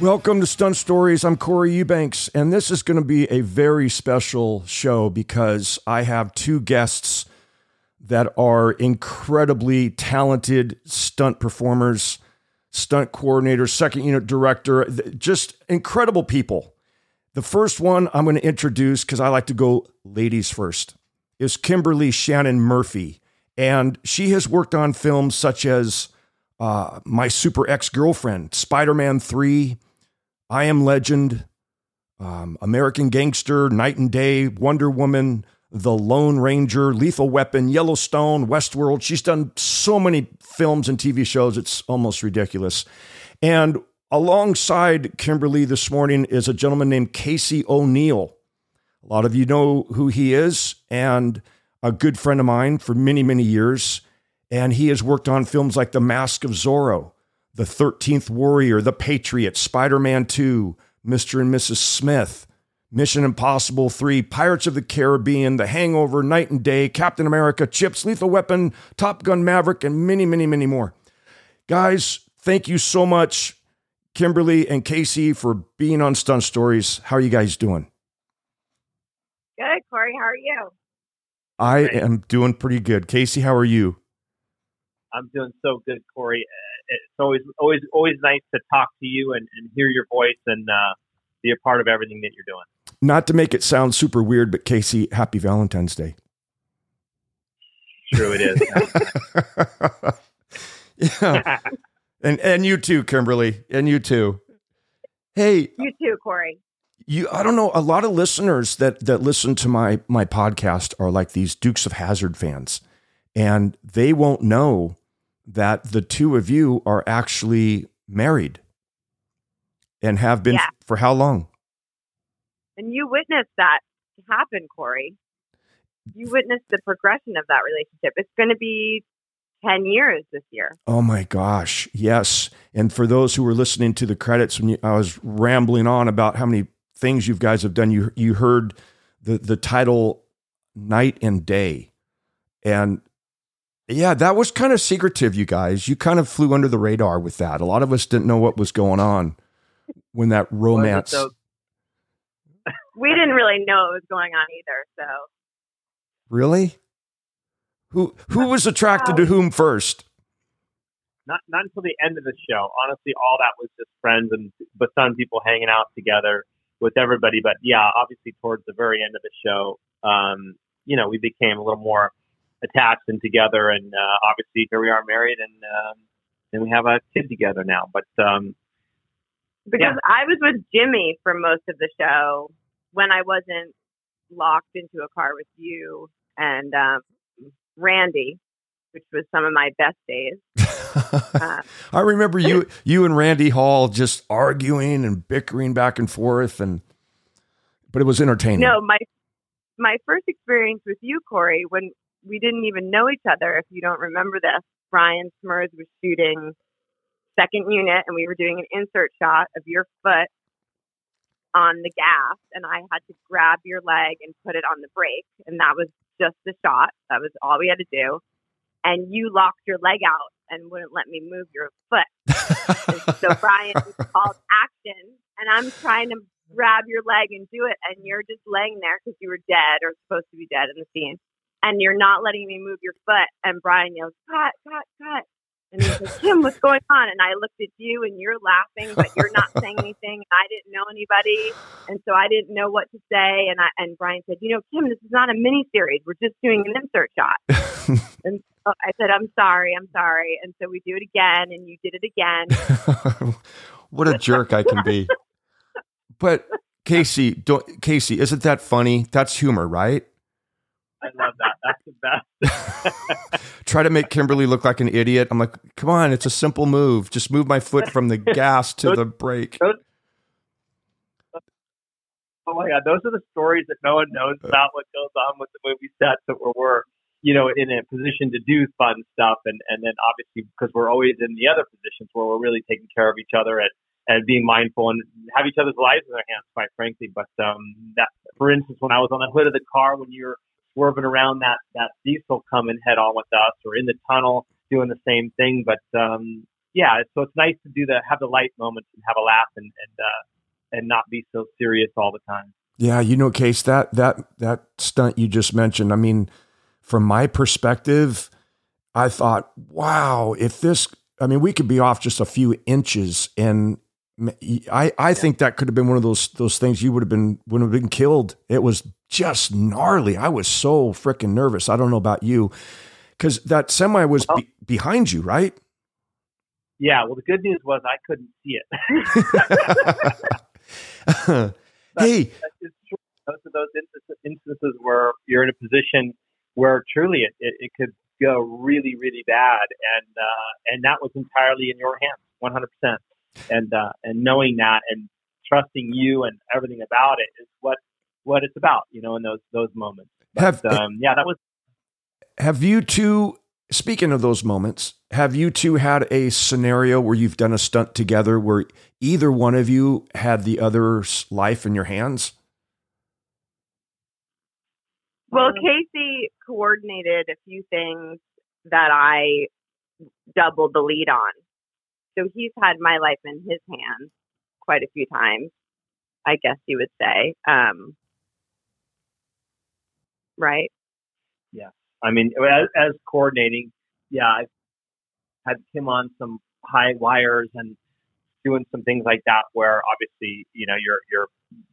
Welcome to Stunt Stories. I'm Corey Eubanks, and this is going to be a very special show because I have two guests that are incredibly talented stunt performers, stunt coordinators, second unit director, just incredible people. The first one I'm going to introduce because I like to go ladies first is Kimberly Shannon Murphy. And she has worked on films such as uh, My Super Ex Girlfriend, Spider Man 3, I Am Legend, um, American Gangster, Knight and Day, Wonder Woman, The Lone Ranger, Lethal Weapon, Yellowstone, Westworld. She's done so many films and TV shows, it's almost ridiculous. And alongside Kimberly this morning is a gentleman named Casey O'Neill. A lot of you know who he is, and a good friend of mine for many, many years. And he has worked on films like The Mask of Zorro, the 13th Warrior, The Patriot, Spider Man 2, Mr. and Mrs. Smith, Mission Impossible 3, Pirates of the Caribbean, The Hangover, Knight and Day, Captain America, Chips, Lethal Weapon, Top Gun Maverick, and many, many, many more. Guys, thank you so much, Kimberly and Casey, for being on Stunt Stories. How are you guys doing? Good, Corey. How are you? I am doing pretty good. Casey, how are you? I'm doing so good, Corey it's always always always nice to talk to you and, and hear your voice and uh, be a part of everything that you're doing. Not to make it sound super weird, but Casey, happy Valentine's Day. True, it is. yeah, and and you too, Kimberly, and you too. Hey, you too, Corey. You, I don't know. A lot of listeners that that listen to my my podcast are like these Dukes of Hazzard fans, and they won't know that the two of you are actually married and have been yeah. for how long? And you witnessed that happen, Corey. You witnessed the progression of that relationship. It's going to be 10 years this year. Oh my gosh. Yes. And for those who were listening to the credits when you, I was rambling on about how many things you guys have done, you you heard the the title Knight and Day. And yeah, that was kind of secretive, you guys. You kind of flew under the radar with that. A lot of us didn't know what was going on when that romance. So- we didn't really know what was going on either. So, really, who who was attracted to whom first? Not not until the end of the show. Honestly, all that was just friends and but some people hanging out together with everybody. But yeah, obviously towards the very end of the show, um, you know, we became a little more attached and together. And uh, obviously, here we are married, and um, and we have a kid together now. But um, because yeah. I was with Jimmy for most of the show when I wasn't locked into a car with you and um, Randy, which was some of my best days. uh, I remember you you and Randy Hall just arguing and bickering back and forth, and but it was entertaining. No, my my first experience with you, Corey, when we didn't even know each other. If you don't remember this, Brian Smrz was shooting second unit, and we were doing an insert shot of your foot on the gas, and I had to grab your leg and put it on the brake, and that was just the shot. That was all we had to do. And you locked your leg out and wouldn't let me move your foot. so Brian called action, and I'm trying to grab your leg and do it, and you're just laying there because you were dead or supposed to be dead in the scene and you're not letting me move your foot. And Brian yells, cut, cut, cut. And he says, Kim, what's going on? And I looked at you and you're laughing, but you're not saying anything. I didn't know anybody. And so I didn't know what to say. And I, and Brian said, you know, Kim, this is not a mini series. We're just doing an insert shot. and so I said, I'm sorry. I'm sorry. And so we do it again and you did it again. what a jerk I can be. But Casey, don't, Casey, isn't that funny? That's humor, right? I love that. That's the best. Try to make Kimberly look like an idiot. I'm like, come on, it's a simple move. Just move my foot from the gas to those, the brake. Those, oh my god, those are the stories that no one knows about what goes on with the movie sets that we're, we're you know, in a position to do fun stuff, and and then obviously because we're always in the other positions where we're really taking care of each other and and being mindful and have each other's lives in our hands, quite frankly. But um, that, for instance, when I was on the hood of the car when you're swerving around that that diesel coming head on with us, or in the tunnel doing the same thing. But um, yeah, so it's nice to do the have the light moments and have a laugh and and uh, and not be so serious all the time. Yeah, you know, Case, that that that stunt you just mentioned. I mean, from my perspective, I thought, wow, if this, I mean, we could be off just a few inches, and I I think that could have been one of those those things you would have been would have been killed. It was just gnarly. I was so freaking nervous. I don't know about you, because that semi was Oh. be- behind you, right? Yeah, well, the good news was I couldn't see it. hey, it's true. Those are those instances, instances where you're in a position where truly it, it, it could go really, really bad, and uh, and that was entirely in your hands, 100. percent And uh, and knowing that and trusting you and everything about it is what what it's about, you know, in those those moments. But, Have- um, yeah, that was have you two? Speaking of those moments, have you two had a scenario where you've done a stunt together where either one of you had the other's life in your hands? Well, Casey coordinated a few things that I doubled the lead on. So he's had my life in his hands quite a few times, I guess you would say. Um, right? Yeah. I mean, as, as coordinating, yeah, I've had Kim on some high wires and doing some things like that where obviously, you know, you're, you're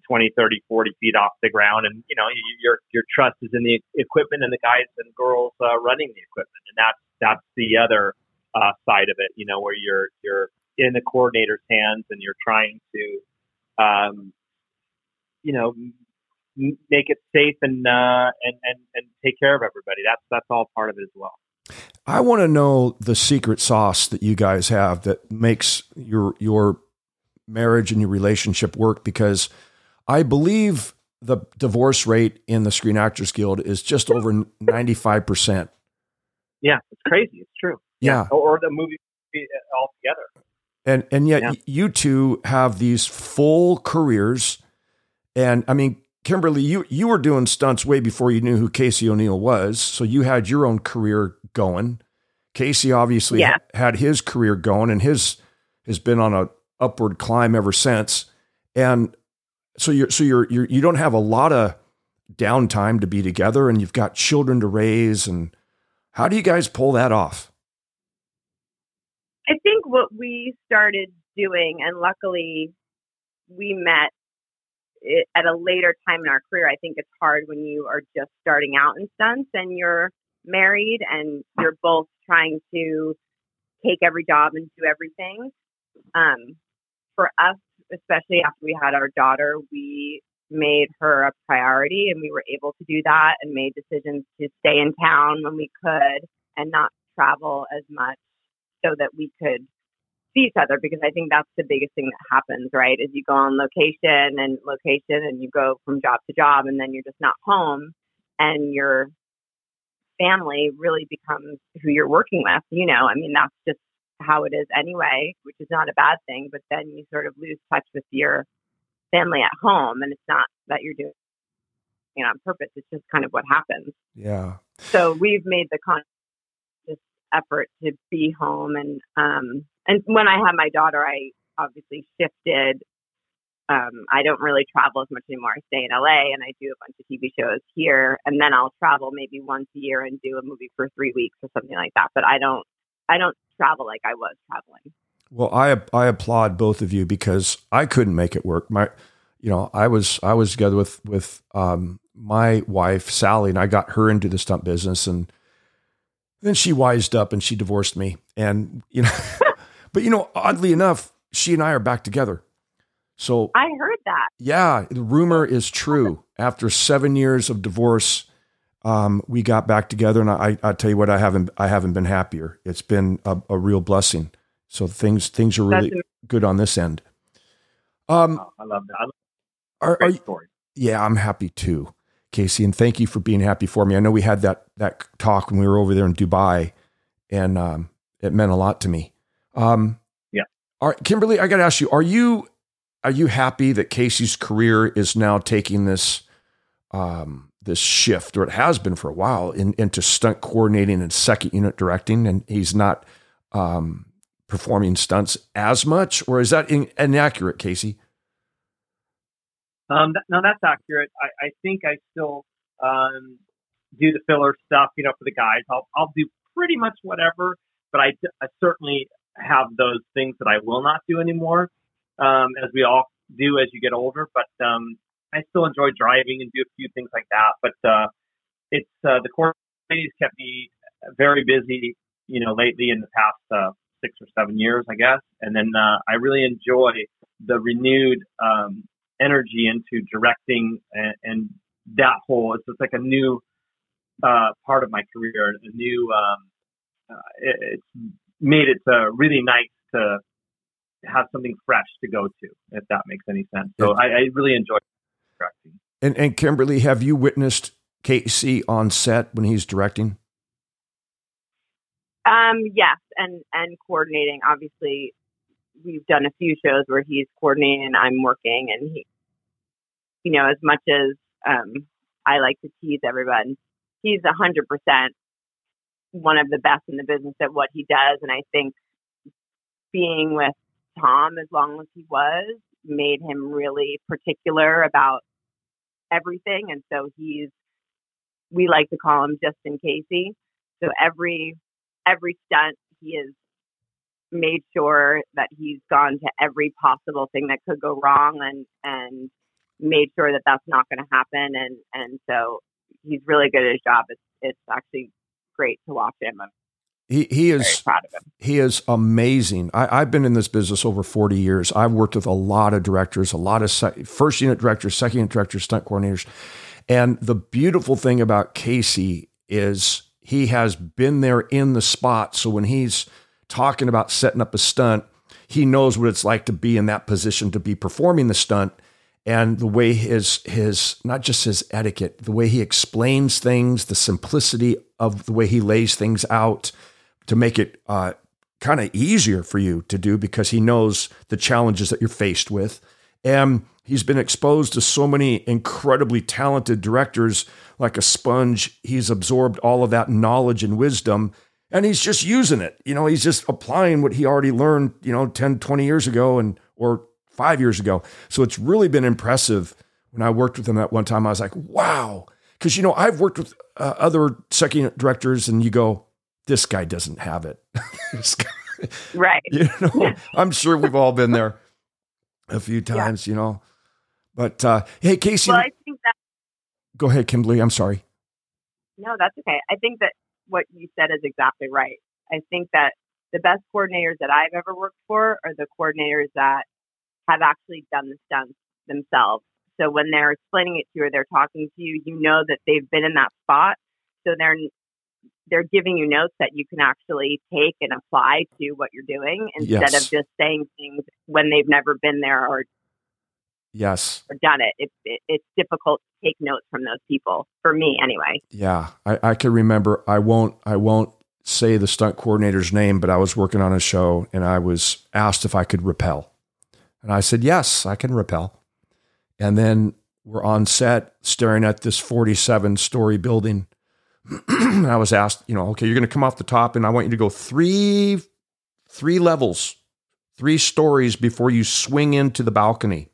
20, 30, 40 feet off the ground and, you know, your, your trust is in the equipment and the guys and girls uh, running the equipment. And that's, that's the other uh, side of it, you know, where you're, you're in the coordinator's hands and you're trying to, um, you know, m- make it safe and uh, and and and take care of everybody. That's that's all part of it as well. I want to know the secret sauce that you guys have that makes your your marriage and your relationship work because I believe the divorce rate in the Screen Actors Guild is just over 95%. Yeah, it's crazy. It's true. Yeah. Or, or the movie uh, altogether. And and yet Yeah. you two have these full careers and I mean Kimberly you you were doing stunts way before you knew who Casey O'Neill was so you had your own career going. Casey obviously Yeah. had his career going and his has been on a upward climb ever since. And so you're so you're, you're you don't have a lot of downtime to be together and you've got children to raise and how do you guys pull that off? Think what we started doing, and luckily we met at a later time in our career. I think it's hard when you are just starting out in stunts and you're married and you're both trying to take every job and do everything. Um, for us, especially after we had our daughter, we made her a priority and we were able to do that and made decisions to stay in town when we could and not travel as much so that we could see each other because I think that's the biggest thing that happens, right? Is you go on location and location and you go from job to job and then you're just not home and your family really becomes who you're working with. You know, I mean, that's just how it is anyway, which is not a bad thing, but then you sort of lose touch with your family at home and it's not that you're doing it on purpose. It's just kind of what happens. Yeah. So we've made the conscious effort to be home and um and when I had my daughter I obviously shifted um I don't really travel as much anymore. I stay in LA and I do a bunch of TV shows here and then I'll travel maybe once a year and do a movie for 3 weeks or something like that, but I don't I don't travel like I was traveling. Well, I I applaud both of you because I couldn't make it work. My, you know, I was I was together with with um, my wife Sally, and I got her into the stunt business, and then she wised up and she divorced me, and you know, but you know, oddly enough, she and I are back together. So I heard that. yeah, the rumor is true. After seven years of divorce, um, we got back together, and I, I tell you what, I haven't I haven't been happier. It's been a, a real blessing. So things things are really good on this end. Um, Oh, I love that. I love are, are you, story. yeah, I'm happy too, Casey, and thank you for being happy for me. I know we had that that talk when we were over there in Dubai, and um, it meant a lot to me. Um, Yeah. All right, Kimberly, I got to ask you: Are you are you happy that Casey's career is now taking this um, this shift, or it has been for a while, in, into stunt coordinating and second unit directing, and he's not um, performing stunts as much, or is that in, inaccurate, Casey? Um, no, that's accurate. I, I think I still um, do the filler stuff, you know, for the guys. I'll I'll do pretty much whatever, but I, I certainly have those things that I will not do anymore, um, as we all do as you get older. But um, I still enjoy driving and do a few things like that. But uh, it's uh, the course kept me very busy, you know, lately in the past uh, six or seven years, I guess. And then uh, I really enjoy the renewed um, energy into directing and, and that whole. It's just like a new uh, part of my career, a new. Um, uh, it, it's made it uh, really nice to have something fresh to go to, if that makes any sense. So I, I really enjoy directing. And, and Kimberly, have you witnessed Casey on set when he's directing? Um, yes, and and coordinating. Obviously, we've done a few shows where he's coordinating and I'm working, and he, you know, as much as um, I like to tease everyone, he's a hundred percent one of the best in the business at what he does, and I think being with Tom as long as he was made him really particular about everything, and so he's we like to call him Justin Casey. So every every stunt he has made sure that he's gone to every possible thing that could go wrong and and made sure that that's not going to happen and and so he's really good at his job it's it's actually great to watch him I'm he he is proud of him. he is amazing. I, I've been in this business over forty years. I've worked with a lot of directors, a lot of sec, first unit directors, second unit directors, stunt coordinators, and the beautiful thing about Casey is he has been there in the spot. So when he's talking about setting up a stunt, he knows what it's like to be in that position to be performing the stunt and the way his his not just his etiquette, the way he explains things, the simplicity of the way he lays things out to make it uh, kind of easier for you to do because he knows the challenges that you're faced with. And he's been exposed to so many incredibly talented directors like a sponge. He's absorbed all of that knowledge and wisdom and he's just using it. You know, he's just applying what he already learned, you know, 10, 20 years ago and or 5 years ago. So it's really been impressive when I worked with him at one time. I was like, "Wow." Cuz you know, I've worked with uh, other second directors and you go, this guy doesn't have it. right. You know, I'm sure we've all been there a few times, yeah. you know. But uh, hey, Casey. Well, I think that. Go ahead, Kimberly. I'm sorry. No, that's okay. I think that what you said is exactly right. I think that the best coordinators that I've ever worked for are the coordinators that have actually done the stunts themselves. So when they're explaining it to you or they're talking to you, you know that they've been in that spot. So they're they're giving you notes that you can actually take and apply to what you're doing instead yes. of just saying things when they've never been there or yes or done it. It, it. It's difficult to take notes from those people for me anyway. Yeah, I, I can remember. I won't. I won't say the stunt coordinator's name, but I was working on a show and I was asked if I could rappel, and I said yes, I can rappel. And then we're on set staring at this 47 story building and I was asked, you know, okay, you're going to come off the top, and I want you to go three, three levels, three stories before you swing into the balcony.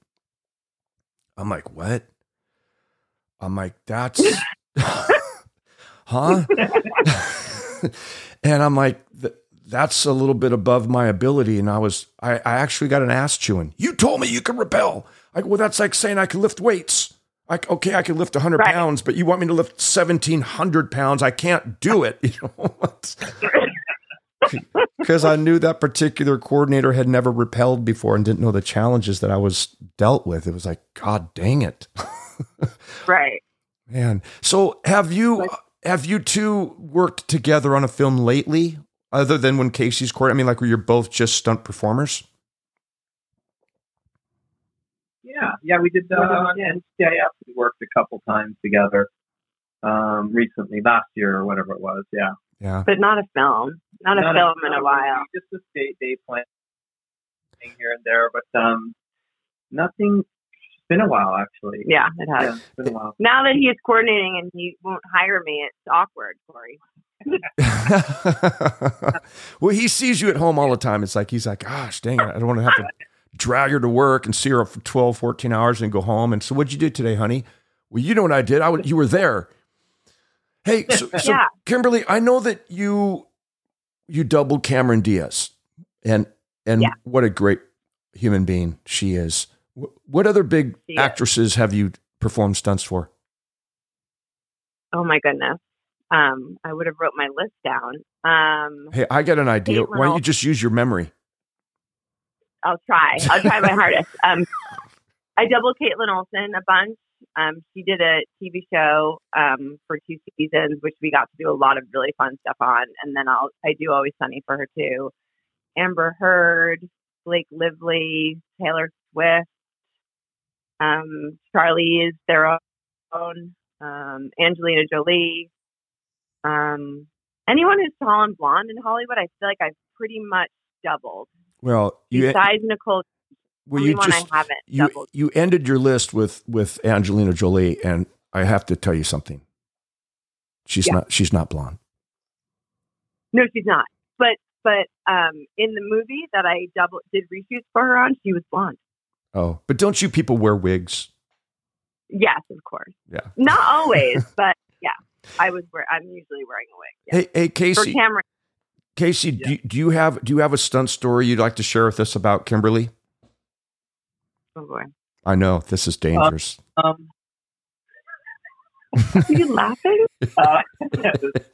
I'm like, what? I'm like, that's, huh? and I'm like, that's a little bit above my ability. And I was, I, I actually got an ass chewing. You told me you could rappel. Like, well, that's like saying I can lift weights. Like, okay, I can lift 100 right. pounds, but you want me to lift 1,700 pounds. I can't do it. You know Because I knew that particular coordinator had never rappelled before and didn't know the challenges that I was dealt with. It was like, God dang it. right. Man. So have you have you two worked together on a film lately, other than when Casey's court? I mean, like where you're both just stunt performers? Yeah, yeah, we did uh, yeah, NCIS. We worked a couple times together um, recently, last year or whatever it was. Yeah, yeah, but not a film, not, not a film a, in a while. Just a day day plan here and there, but um, nothing. It's been a while, actually. Yeah, it has. Yeah, it's been a while. Now that he's coordinating and he won't hire me, it's awkward, Corey. well, he sees you at home all the time. It's like he's like, gosh, dang it, I don't want to have to drag her to work and see her for 12, 14 hours and go home. And so, what'd you do today, honey? Well, you know what I did. I would, you were there. Hey, so, so Yeah. Kimberly, I know that you you doubled Cameron Diaz, and and Yeah. what a great human being she is. What other big actresses have you performed stunts for? Oh my goodness. Um, I would have wrote my list down. Um, Hey, I got an idea. Why don't you just use your memory? I'll try. I'll try my hardest. Um, I double Kaitlin Olson a bunch. Um, she did a TV show um, for two seasons, which we got to do a lot of really fun stuff on. And then I'll I do Always Sunny for her too. Amber Heard, Blake Lively, Taylor Swift, um, Charlize Theron, um, Angelina Jolie. Um, anyone who's tall and blonde in Hollywood, I feel like I've pretty much doubled. Well, you Besides Nicole, well you just I haven't you doubled. you ended your list with with Angelina Jolie, and I have to tell you something. She's Yeah. not she's not blonde. No, she's not. But but um, in the movie that I double did reshoots for her on, she was blonde. Oh, but don't you people wear wigs? Yes, of course. Yeah. Not always, but yeah, I was. Wear, I'm usually wearing a wig. Yeah. Hey, hey, For Casey, Cameron, Casey, do, do you have do you have a stunt story you'd like to share with us about Kimberly? oh boy, I know this is dangerous. Um, are you laughing? uh,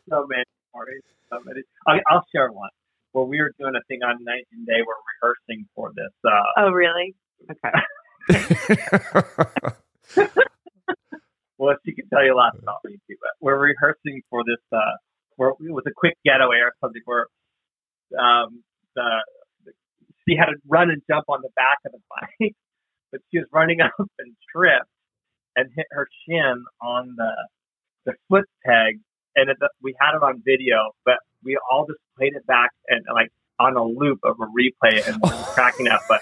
so many stories. So many. I, I'll share one. Where we were doing a thing on Knight and Day. We're rehearsing for this. Uh, Oh really? Okay. Well, she can tell you lots about me too. But we're rehearsing for this. Uh, where it was a quick getaway or something where um, the, the she had to run and jump on the back of the bike, but she was running up and tripped and hit her shin on the the foot peg, and it, we had it on video, but we all just played it back and like on a loop of a replay and cracking up. But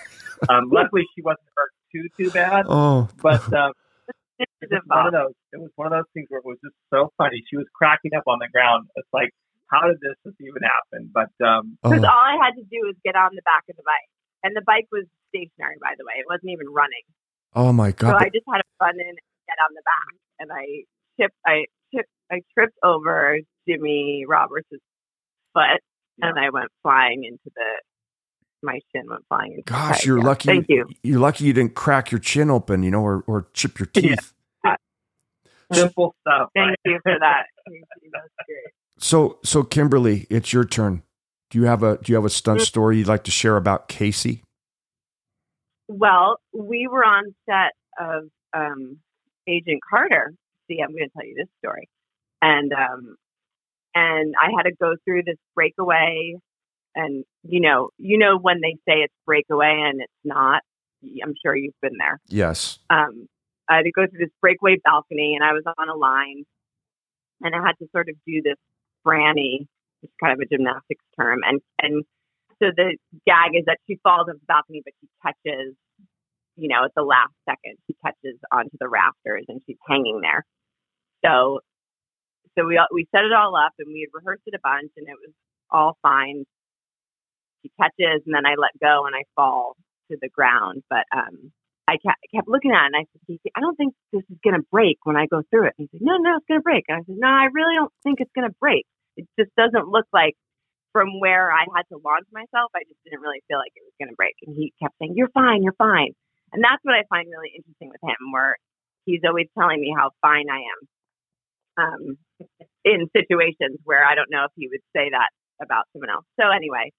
um, luckily, she wasn't hurt too too bad. oh, But um, it is was one of those. It was one of those things where it was just so funny. She was cracking up on the ground. It's like, how did this just even happen? But um, Because oh. all I had to do was get on the back of the bike, and the bike was stationary. By the way, it wasn't even running. oh my god! So god! I just had to run in and get on the back, and I tripped. I tripped. I tripped over Jimmy Roberts' foot, and I went flying into the. My shin went flying into. Gosh, peg. you're Yeah. lucky. Thank you. You're lucky you didn't crack your chin open, you know, or or chip your Yeah. teeth. simple stuff. Thank right? you for that. Thank you. That's great. So so Kimberly, it's your turn. Do you have a do you have a stunt Mm. story you'd like to share about Casey? Well, we were on set of um, Agent Carter. See, I'm going to tell you this story, and um, and I had to go through this breakaway, and you know, you know when they say it's breakaway and it's not. I'm sure you've been there. Yes. Um, I had to go through this breakaway balcony, and I was on a line, and I had to sort of do this franny, which is kind of a gymnastics term, and and so the gag is that she falls off the balcony, but she catches, you know, at the last second, she catches onto the rafters and she's hanging there. So, so we we set it all up and we had rehearsed it a bunch and it was all fine. She catches and then I let go and I fall to the ground, but um, I kept, looking at it and I said, I don't think this is gonna break when I go through it. And he said, No, no, it's gonna break. And I said, No, I really don't think it's gonna break. It just doesn't look like from where I had to launch myself, I just didn't really feel like it was going to break. And he kept saying, You're fine, you're fine. And that's what I find really interesting with him, where he's always telling me how fine I am um, in situations where I don't know if he would say that about someone else. So, anyway,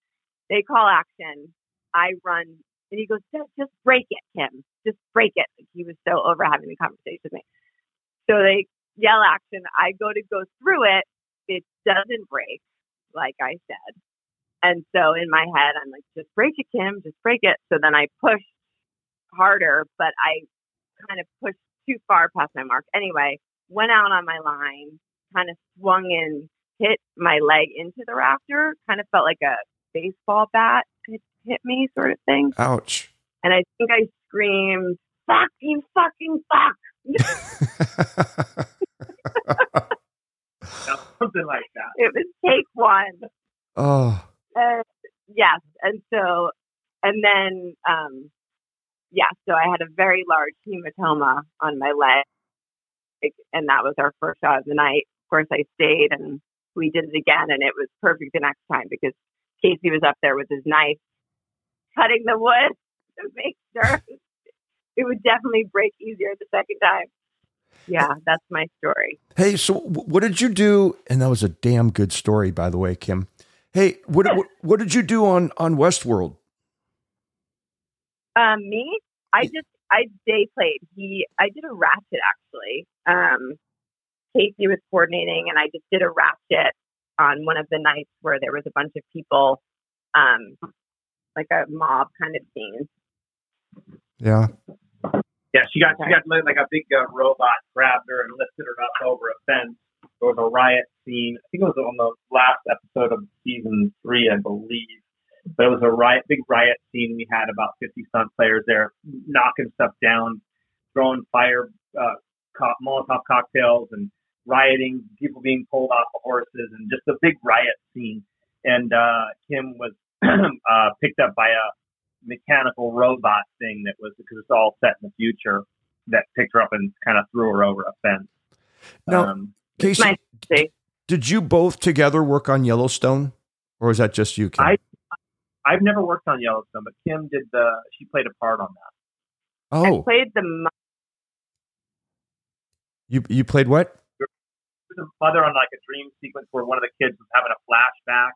they call action. I run, and he goes, Just, just break it, Kim. Just break it. Like he was so over having the conversation with me. So they yell action. I go to go through it. It doesn't break like I said. And so in my head, I'm like, just break it, Kim, just break it. So then I push harder, but I kind of pushed too far past my mark. Anyway, went out on my line, kind of swung in, hit my leg into the rafter, kind of felt like a baseball bat hit, hit me, sort of thing. Ouch. And I think I screamed, fuck you, fucking fuck. Something like that. It was take one. Oh, Uh, yes, and so, and then, um, yeah, so I had a very large hematoma on my leg, and that was our first shot of the night. Of course, I stayed, and we did it again, and it was perfect the next time because Casey was up there with his knife, cutting the wood to make sure it would definitely break easier the second time. Yeah, that's my story. hey, so what did you do? And that was a damn good story, by the way, Kim. Hey, what what, what did you do on on Westworld? Um, me, I just I day played. He I did a ratchet actually. Um, Casey was coordinating, and I just did a ratchet on one of the nights where there was a bunch of people, um, like a mob kind of scene. Yeah. Yeah, she got she got like a big uh, robot grabbed her and lifted her up over a fence. There was a riot scene. I think it was on the last episode of season three, I believe. But it was a riot, big riot scene. We had about 50 stunt players there, knocking stuff down, throwing fire, uh, co- Molotov cocktails, and rioting. People being pulled off of horses, and just a big riot scene. And uh, Kim was uh, picked up by a mechanical robot thing that was because it's all set in the future that picked her up and kind of threw her over a fence. Now, um, Casey, Nice did you both together work on Yellowstone, or is that just you, Kim? I- I've never worked on Yellowstone, but Kim did the. She played a part on that. I oh, played the you you played what? She was mother on like a dream sequence where one of the kids was having a flashback,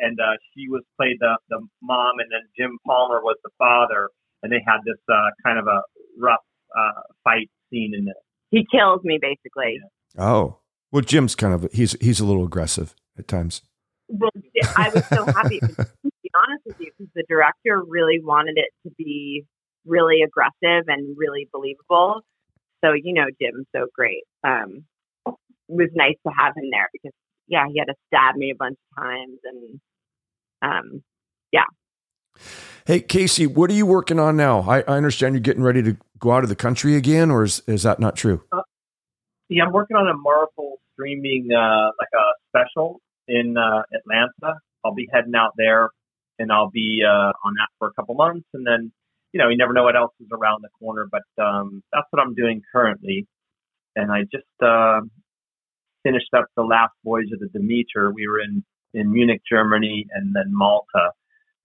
and uh, she was played the the mom, and then Jim Palmer was the father, and they had this uh, kind of a rough uh, fight scene in it. he kills me basically. Oh, well, Jim's kind of he's he's a little aggressive at times. Well, I was so happy. To be honest with you, because the director really wanted it to be really aggressive and really believable. So you know, Jim's so great. Um, it was nice to have him there because yeah, he had to stab me a bunch of times, and um, yeah. Hey, Casey, what are you working on now? I, I understand you're getting ready to go out of the country again, or is is that not true? Yeah, I'm working on a Marvel streaming uh, like a special in uh, Atlanta. I'll be heading out there, and I'll be uh, on that for a couple months, and then you know you never know what else is around the corner. But um, that's what I'm doing currently, and I just uh, finished up the last voyage of the Demeter. We were in in Munich, Germany, and then Malta.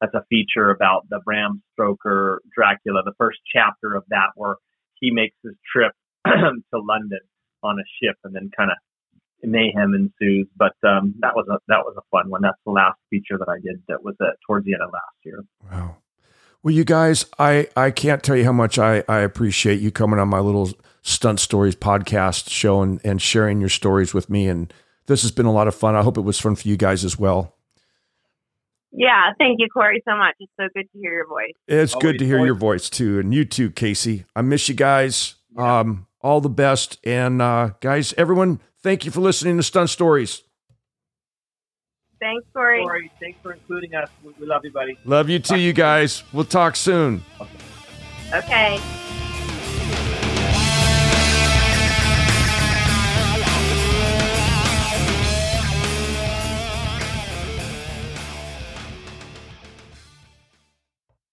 That's a feature about the Bram Stoker Dracula, the first chapter of that, where he makes his trip to London on a ship, and then kind of mayhem ensues. But um, that was a that was a fun one. That's the last feature that I did. That was uh, towards the end of last year. Wow. Well, you guys, I I can't tell you how much I I appreciate you coming on my little stunt stories podcast show and and sharing your stories with me. And this has been a lot of fun. I hope it was fun for you guys as well. yeah, thank you, Corey, so much. It's so good to hear your voice. It's good to hear voice- your voice too, and you too, Casey. I miss you guys. Um, all the best, and uh, guys, everyone, thank you for listening to Stunt Stories. Thanks, Corey. Corey, thanks for including us. We, we love you, buddy. Love you too, you guys. We'll talk soon. Okay.